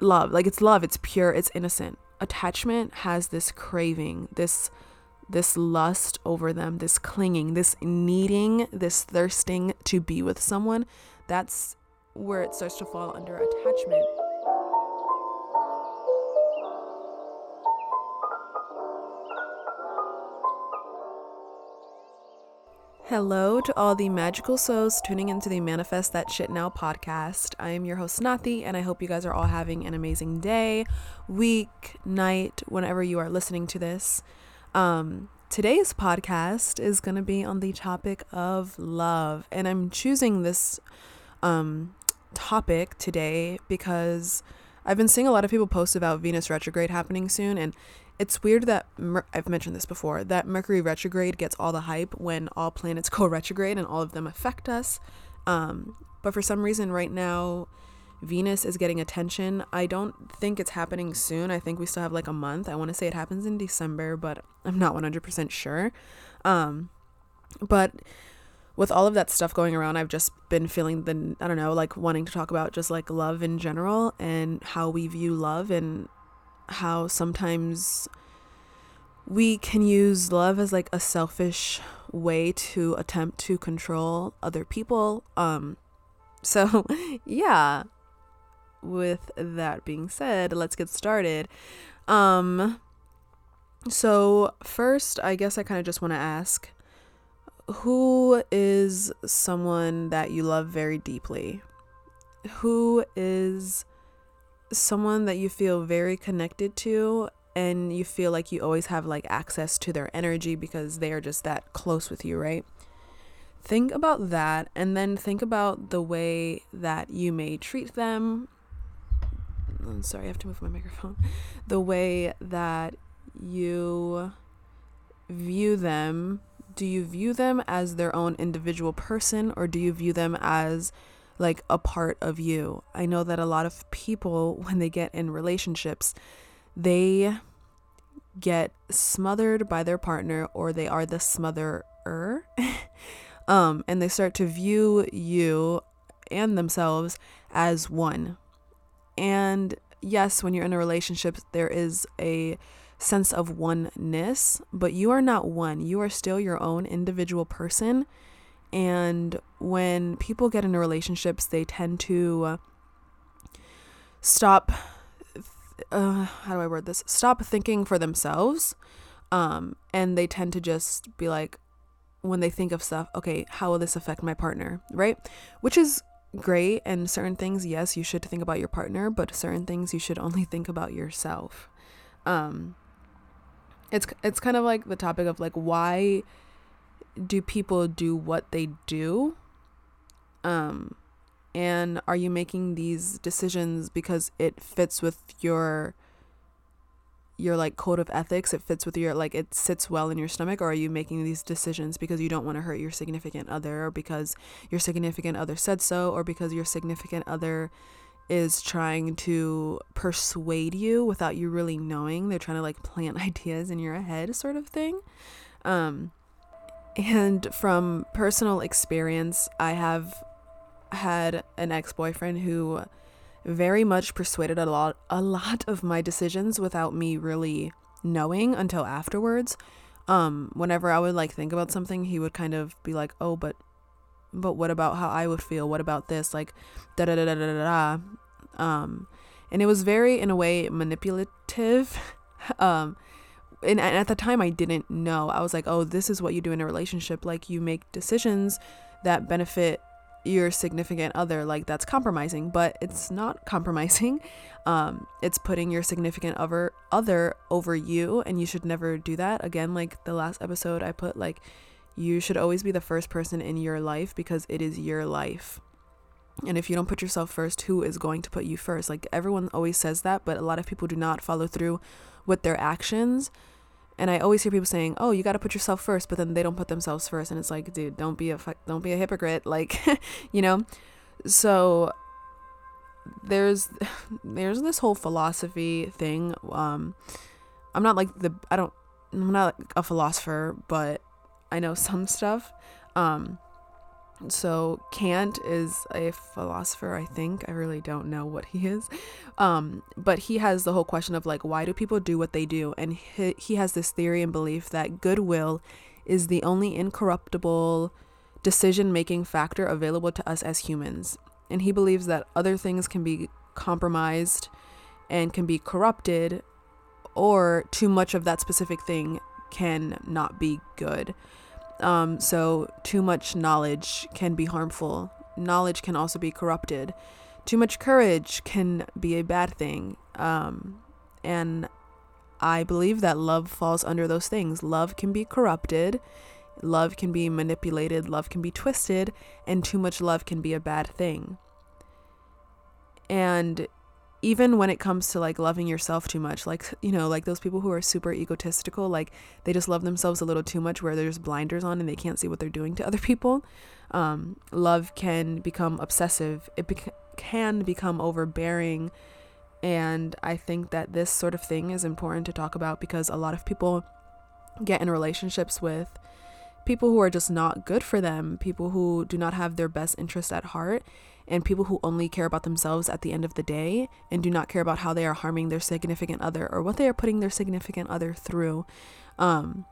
love. Like it's love, it's pure, it's innocent. Attachment has this craving, this this lust over them, this clinging, this needing, this thirsting to be with someone. That's where it starts to fall under attachment. Hello to all the magical souls tuning into the Manifest That Shit Now podcast. I am your host, Nathi, and I hope you guys are all having an amazing day, week, night, whenever you are listening to this. Um, today's podcast is going to be on the topic of love, and I'm choosing this um, topic today because I've been seeing a lot of people post about Venus retrograde happening soon, and it's weird that Mer- I've mentioned this before that Mercury retrograde gets all the hype when all planets go retrograde and all of them affect us. Um, but for some reason, right now, Venus is getting attention. I don't think it's happening soon. I think we still have like a month. I want to say it happens in December, but I'm not 100% sure. Um, but with all of that stuff going around, I've just been feeling the, I don't know, like wanting to talk about just like love in general and how we view love and how sometimes we can use love as like a selfish way to attempt to control other people. Um so yeah. With that being said, let's get started. Um so first, I guess I kind of just want to ask who is someone that you love very deeply? Who is someone that you feel very connected to and you feel like you always have like access to their energy because they are just that close with you, right? Think about that and then think about the way that you may treat them. I'm sorry, I have to move my microphone. The way that you view them. Do you view them as their own individual person or do you view them as like a part of you. I know that a lot of people, when they get in relationships, they get smothered by their partner or they are the smotherer. um, and they start to view you and themselves as one. And yes, when you're in a relationship, there is a sense of oneness, but you are not one. You are still your own individual person and when people get into relationships, they tend to stop. Uh, how do I word this? Stop thinking for themselves. Um, and they tend to just be like, when they think of stuff, okay, how will this affect my partner? Right? Which is great. And certain things, yes, you should think about your partner, but certain things you should only think about yourself. Um, it's it's kind of like the topic of like why do people do what they do? Um, and are you making these decisions because it fits with your your like code of ethics? It fits with your like it sits well in your stomach? Or are you making these decisions because you don't want to hurt your significant other? Or because your significant other said so? Or because your significant other is trying to persuade you without you really knowing? They're trying to like plant ideas in your head sort of thing? Um and from personal experience, I have had an ex-boyfriend who very much persuaded a lot a lot of my decisions without me really knowing until afterwards. Um whenever I would like think about something, he would kind of be like, "Oh, but but what about how I would feel? What about this?" Like da da da da da da. Um and it was very in a way manipulative. um and at the time I didn't know. I was like, "Oh, this is what you do in a relationship. Like you make decisions that benefit your significant other. Like that's compromising, but it's not compromising. Um it's putting your significant other other over you and you should never do that. Again, like the last episode I put like you should always be the first person in your life because it is your life. And if you don't put yourself first, who is going to put you first? Like everyone always says that, but a lot of people do not follow through with their actions. And I always hear people saying, "Oh, you got to put yourself first, but then they don't put themselves first. And it's like, dude, don't be a don't be a hypocrite, like, you know. So there's there's this whole philosophy thing. Um, I'm not like the I don't I'm not like a philosopher, but I know some stuff. Um, so Kant is a philosopher, I think. I really don't know what he is. Um, but he has the whole question of like, why do people do what they do? And he, he has this theory and belief that goodwill is the only incorruptible decision making factor available to us as humans. And he believes that other things can be compromised and can be corrupted, or too much of that specific thing can not be good. Um, so, too much knowledge can be harmful. Knowledge can also be corrupted. Too much courage can be a bad thing. Um, and I believe that love falls under those things. Love can be corrupted, love can be manipulated, love can be twisted, and too much love can be a bad thing. And even when it comes to like loving yourself too much like you know like those people who are super egotistical like they just love themselves a little too much where there's blinders on and they can't see what they're doing to other people. Um, love can become obsessive. It can become overbearing. And i think that this sort of thing is important to talk about because a lot of people get in relationships with people who are just not good for them people who do not have their best interest at heart and people who only care about themselves at the end of the day and do not care about how they are harming their significant other or what they are putting their significant other through. Um,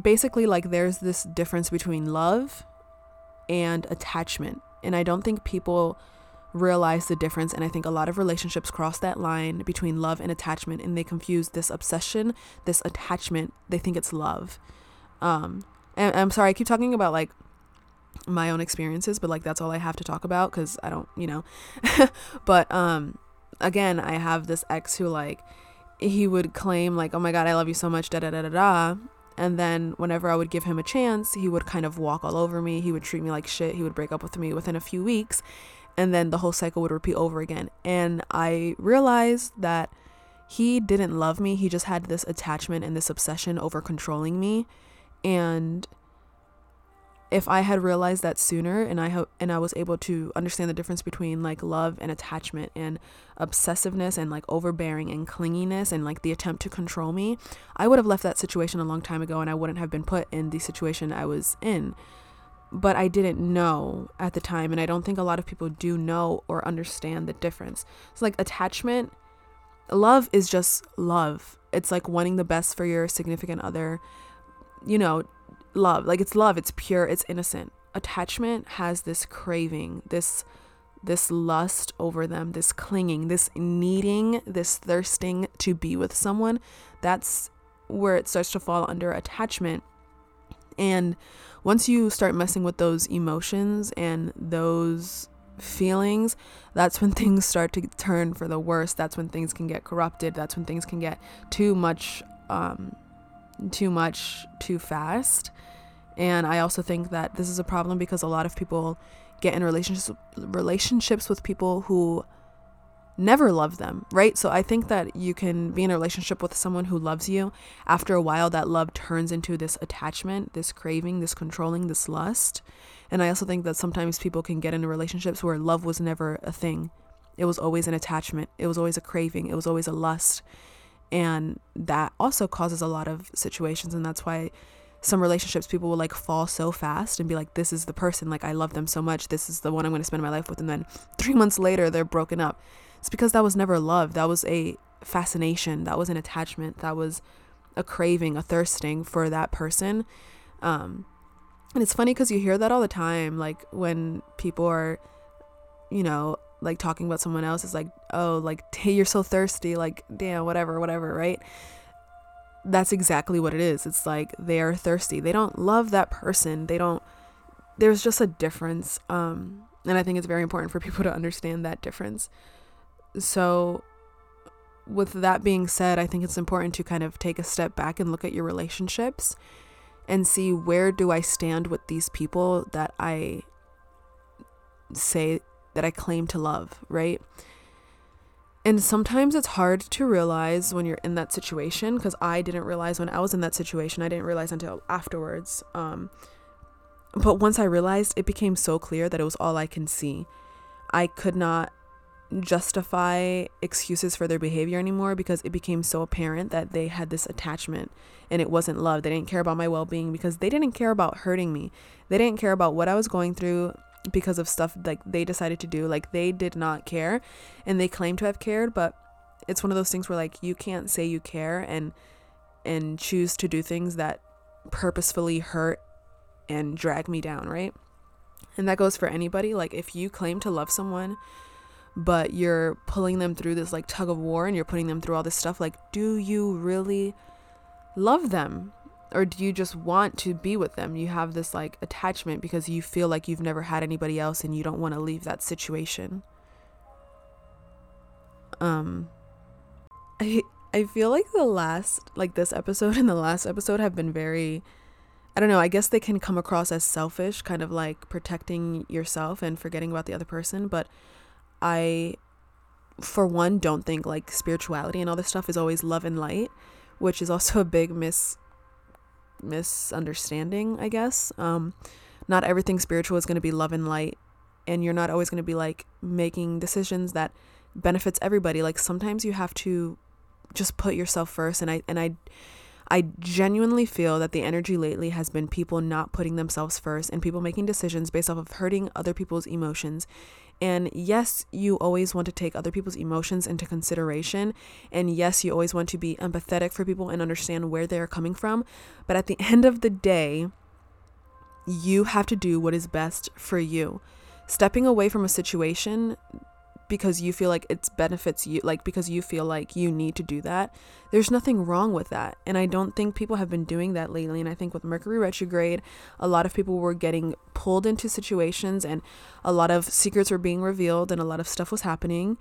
basically, like there's this difference between love and attachment. And I don't think people realize the difference. And I think a lot of relationships cross that line between love and attachment and they confuse this obsession, this attachment. They think it's love. Um, and I'm sorry, I keep talking about like my own experiences, but like that's all I have to talk about because I don't, you know. but um, again, I have this ex who like he would claim like, "Oh my god, I love you so much," da da da da da. And then whenever I would give him a chance, he would kind of walk all over me. He would treat me like shit. He would break up with me within a few weeks, and then the whole cycle would repeat over again. And I realized that he didn't love me. He just had this attachment and this obsession over controlling me, and if I had realized that sooner and I ho- and I was able to understand the difference between like love and attachment and obsessiveness and like overbearing and clinginess and like the attempt to control me, I would have left that situation a long time ago and I wouldn't have been put in the situation I was in. But I didn't know at the time and I don't think a lot of people do know or understand the difference. So like attachment love is just love. It's like wanting the best for your significant other. You know, love. Like it's love, it's pure, it's innocent. Attachment has this craving, this this lust over them, this clinging, this needing, this thirsting to be with someone. That's where it starts to fall under attachment. And once you start messing with those emotions and those feelings, that's when things start to turn for the worse. That's when things can get corrupted. That's when things can get too much um, too much too fast. And I also think that this is a problem because a lot of people get in relationships relationships with people who never love them, right? So I think that you can be in a relationship with someone who loves you. After a while, that love turns into this attachment, this craving, this controlling, this lust. And I also think that sometimes people can get into relationships where love was never a thing. It was always an attachment, it was always a craving, it was always a lust. And that also causes a lot of situations. And that's why some relationships people will like fall so fast and be like, this is the person, like, I love them so much. This is the one I'm going to spend my life with. And then three months later, they're broken up. It's because that was never love. That was a fascination. That was an attachment. That was a craving, a thirsting for that person. Um, and it's funny because you hear that all the time. Like when people are, you know, like talking about someone else is like oh like hey you're so thirsty like damn whatever whatever right? That's exactly what it is. It's like they are thirsty. They don't love that person. They don't there's just a difference um and i think it's very important for people to understand that difference. So with that being said i think it's important to kind of take a step back and look at your relationships and see where do i stand with these people that i say that I claim to love, right? And sometimes it's hard to realize when you're in that situation because I didn't realize when I was in that situation. I didn't realize until afterwards. Um, but once I realized, it became so clear that it was all I can see. I could not justify excuses for their behavior anymore because it became so apparent that they had this attachment and it wasn't love. They didn't care about my well being because they didn't care about hurting me. They didn't care about what I was going through because of stuff like they decided to do. Like they did not care and they claim to have cared, but it's one of those things where like you can't say you care and and choose to do things that purposefully hurt and drag me down, right? And that goes for anybody. Like if you claim to love someone but you're pulling them through this like tug of war and you're putting them through all this stuff, like do you really love them? Or do you just want to be with them? You have this like attachment because you feel like you've never had anybody else and you don't want to leave that situation. Um I I feel like the last like this episode and the last episode have been very I don't know, I guess they can come across as selfish, kind of like protecting yourself and forgetting about the other person, but I for one don't think like spirituality and all this stuff is always love and light, which is also a big mis misunderstanding, I guess. Um not everything spiritual is going to be love and light and you're not always going to be like making decisions that benefits everybody. Like sometimes you have to just put yourself first and I and I I genuinely feel that the energy lately has been people not putting themselves first and people making decisions based off of hurting other people's emotions. And yes, you always want to take other people's emotions into consideration. And yes, you always want to be empathetic for people and understand where they are coming from. But at the end of the day, you have to do what is best for you. Stepping away from a situation because you feel like it benefits you, like because you feel like you need to do that. There's nothing wrong with that. And I don't think people have been doing that lately. And I think with Mercury retrograde, a lot of people were getting pulled into situations and a lot of secrets were being revealed and a lot of stuff was happening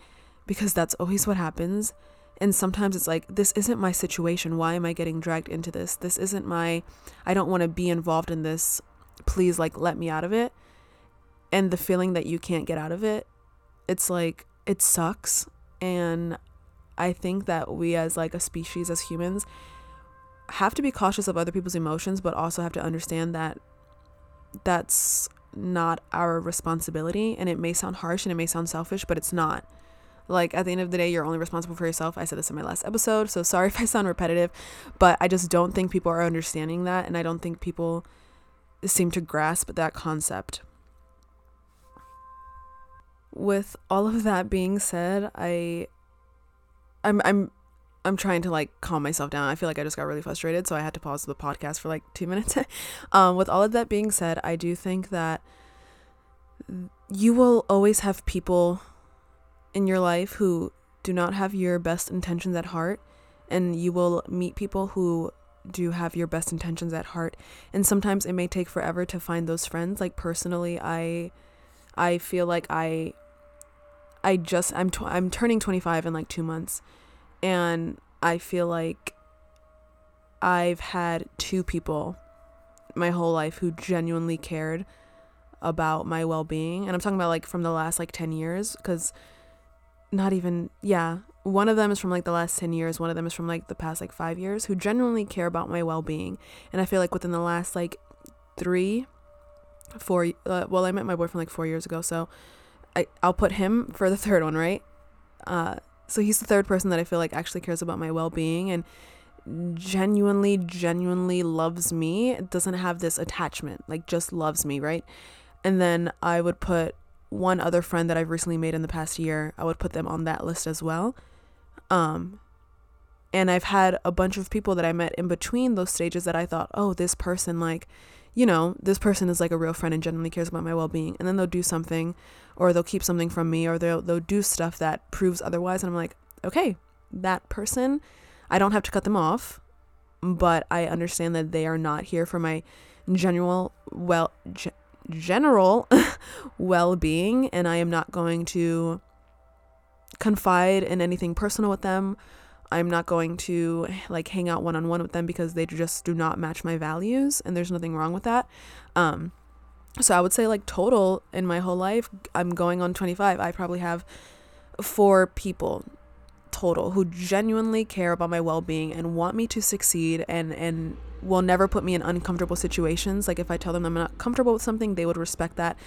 because that's always what happens. And sometimes it's like, this isn't my situation. Why am I getting dragged into this? This isn't my, I don't want to be involved in this. Please, like, let me out of it. And the feeling that you can't get out of it it's like it sucks and I think that we as like a species as humans have to be cautious of other people's emotions but also have to understand that that's not our responsibility and it may sound harsh and it may sound selfish but it's not. Like at the end of the day you're only responsible for yourself. I said this in my last episode so sorry if i sound repetitive but i just don't think people are understanding that and i don't think people seem to grasp that concept with all of that being said, I I'm I'm I'm trying to like calm myself down. I feel like I just got really frustrated, so I had to pause the podcast for like 2 minutes. um with all of that being said, I do think that you will always have people in your life who do not have your best intentions at heart and you will meet people who do have your best intentions at heart and sometimes it may take forever to find those friends like personally i i feel like i I just I'm tw- I'm turning 25 in like 2 months and I feel like I've had two people my whole life who genuinely cared about my well-being and I'm talking about like from the last like 10 years cuz not even yeah one of them is from like the last 10 years one of them is from like the past like 5 years who genuinely care about my well-being and I feel like within the last like 3 4 uh, well I met my boyfriend like 4 years ago so I, I'll put him for the third one, right? Uh, so he's the third person that I feel like actually cares about my well being and genuinely, genuinely loves me. Doesn't have this attachment, like just loves me, right? And then I would put one other friend that I've recently made in the past year. I would put them on that list as well. Um, and I've had a bunch of people that I met in between those stages that I thought, oh, this person like you know, this person is like a real friend and genuinely cares about my well being. And then they'll do something or they'll keep something from me or they'll they'll do stuff that proves otherwise and I'm like, okay, that person, I don't have to cut them off, but I understand that they are not here for my general well general well-being and I am not going to confide in anything personal with them I'm not going to like hang out one on one with them because they just do not match my values and there's nothing wrong with that. Um so I would say like total in my whole life, I'm going on 25. I probably have four people total who genuinely care about my well-being and want me to succeed and and will never put me in uncomfortable situations. Like if I tell them I'm not comfortable with something, they would respect that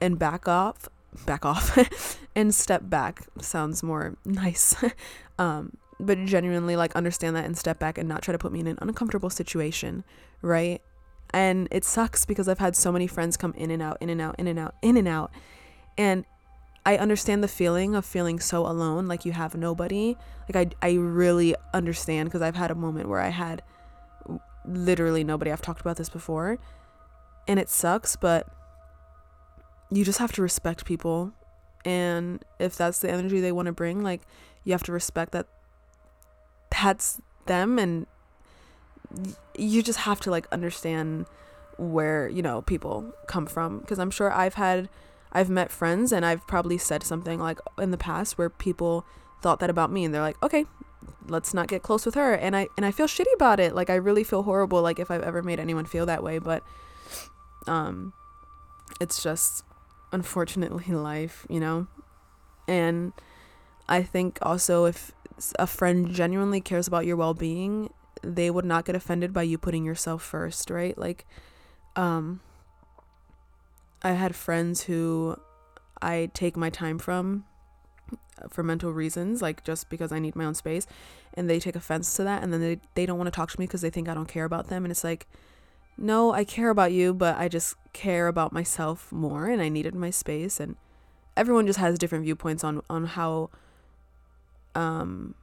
and back off back off and step back sounds more nice um but genuinely like understand that and step back and not try to put me in an uncomfortable situation right? And it sucks because i've had so many friends come in and out in and out in and out in and out. And i understand the feeling of feeling so alone like you have nobody. Like i, I really understand because i've had a moment where i had literally nobody. I've talked about this before. And it sucks but you just have to respect people. And if that's the energy they want to bring like you have to respect that that's them and you just have to like understand where you know people come from. Because i'm sure i've had i've met friends and i've probably said something like in the past where people thought that about me and they're like okay let's not get close with her. And i and i feel shitty about it. Like i really feel horrible like if i've ever made anyone feel that way. But um it's just unfortunately life, you know? And I think also if a friend genuinely cares about your well-being, they would not get offended by you putting yourself first, right? Like um I had friends who I take my time from for mental reasons, like just because I need my own space, and they take offense to that, and then they, they don't want to talk to me because they think I don't care about them, and it's like, no, I care about you, but I just care about myself more and I needed my space and everyone just has different viewpoints on on how um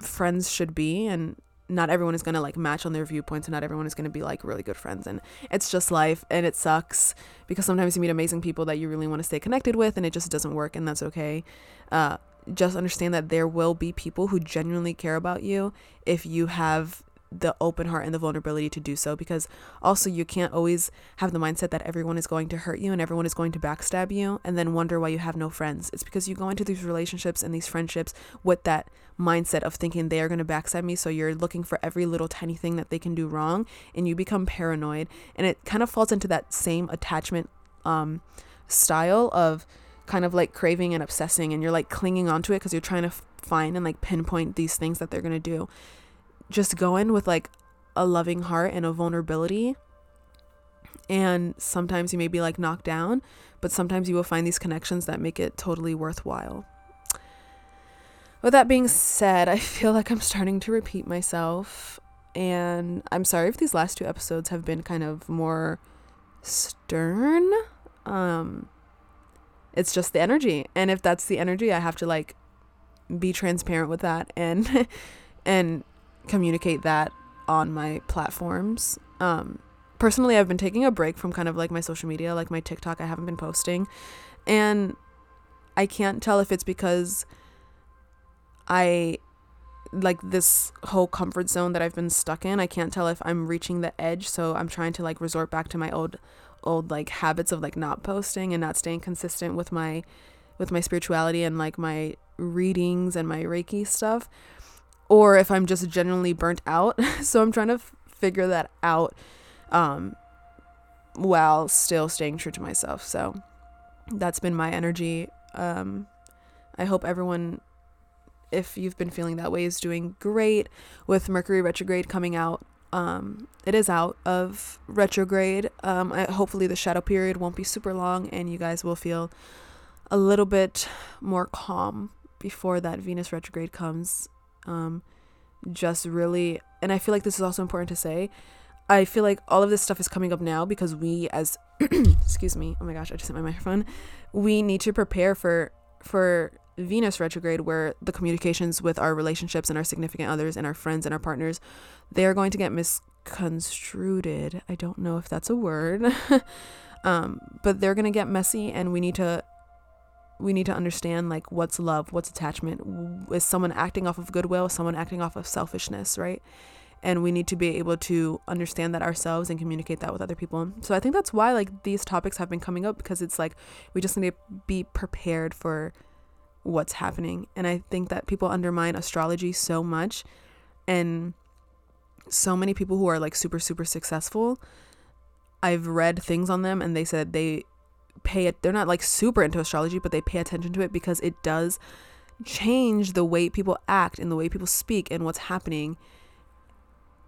friends should be and not everyone is going to like match on their viewpoints and not everyone is going to be like really good friends and it's just life and it sucks because sometimes you meet amazing people that you really want to stay connected with and it just doesn't work and that's okay. Uh, just understand that there will be people who genuinely care about you if you have the open heart and the vulnerability to do so because also you can't always have the mindset that everyone is going to hurt you and everyone is going to backstab you and then wonder why you have no friends. It's because you go into these relationships and these friendships with that mindset of thinking they are going to backstab me so you're looking for every little tiny thing that they can do wrong and you become paranoid and it kind of falls into that same attachment um style of kind of like craving and obsessing and you're like clinging onto it because you're trying to find and like pinpoint these things that they're going to do just go in with like a loving heart and a vulnerability. And sometimes you may be like knocked down, but sometimes you will find these connections that make it totally worthwhile. With that being said, I feel like I'm starting to repeat myself. And I'm sorry if these last two episodes have been kind of more stern. Um, it's just the energy. And if that's the energy, I have to like be transparent with that and and communicate that on my platforms. Um, personally, I've been taking a break from kind of like my social media, like my TikTok, I haven't been posting. And I can't tell if it's because I like this whole comfort zone that I've been stuck in. I can't tell if I'm reaching the edge, so I'm trying to like resort back to my old old like habits of like not posting and not staying consistent with my with my spirituality and like my readings and my reiki stuff or if I'm just genuinely burnt out. so I'm trying to f- figure that out um, while still staying true to myself. So that's been my energy. Um, I hope everyone, if you've been feeling that way, is doing great with Mercury retrograde coming out. Um, it is out of retrograde. Um, I, hopefully, the shadow period won't be super long and you guys will feel a little bit more calm before that Venus retrograde comes um, just really, and I feel like this is also important to say. I feel like all of this stuff is coming up now because we, as excuse me, oh my gosh, I just hit my microphone. We need to prepare for for Venus retrograde, where the communications with our relationships and our significant others and our friends and our partners, they are going to get misconstrued. I don't know if that's a word, um, but they're gonna get messy, and we need to we need to understand like what's love, what's attachment. Is someone acting off of goodwill, someone acting off of selfishness, right? And we need to be able to understand that ourselves and communicate that with other people. So I think that's why like these topics have been coming up because it's like we just need to be prepared for what's happening. And I think that people undermine astrology so much and so many people who are like super super successful I've read things on them and they said they pay it they're not like super into astrology but they pay attention to it because it does change the way people act and the way people speak and what's happening.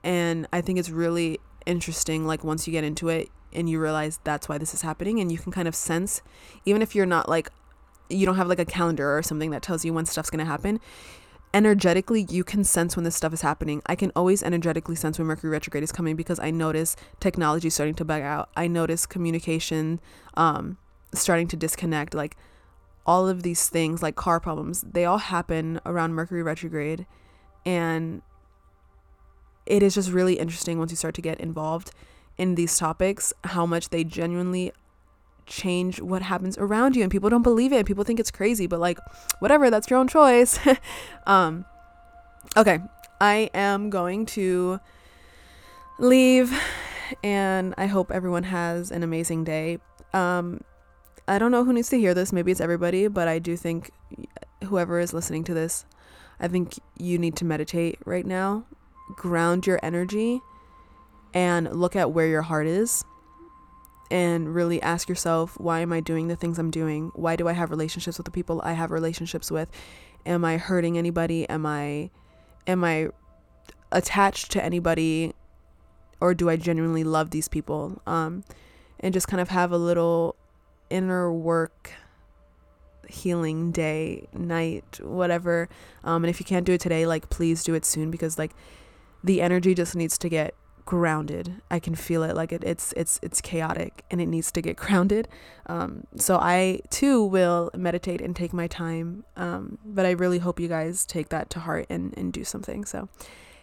And i think it's really interesting like once you get into it and you realize that's why this is happening and you can kind of sense even if you're not like you don't have like a calendar or something that tells you when stuff's going to happen energetically you can sense when this stuff is happening. I can always energetically sense when mercury retrograde is coming because i notice technology starting to bug out. I notice communication um starting to disconnect. Like all of these things like car problems they all happen around mercury retrograde. And it is just really interesting once you start to get involved in these topics how much they genuinely change what happens around you and people don't believe it and people think it's crazy but like whatever that's your own choice. Um okay i am going to leave and i hope everyone has an amazing day. Um i don't know who needs to hear this maybe it's everybody but i do think whoever is listening to this i think you need to meditate right now ground your energy and look at where your heart is and really ask yourself why am I doing the things I'm doing? Why do I have relationships with the people I have relationships with? Am I hurting anybody? Am I am I attached to anybody or do I genuinely love these people? Um and just kind of have a little inner work healing day, night, whatever. Um and if you can't do it today, like please do it soon because like the energy just needs to get grounded. I can feel it like it, it's it's it's chaotic and it needs to get grounded. Um, so I too will meditate and take my time. Um, but I really hope you guys take that to heart and and do something. So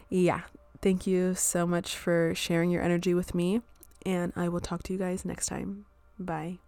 yeah, thank you so much for sharing your energy with me, and I will talk to you guys next time. Bye.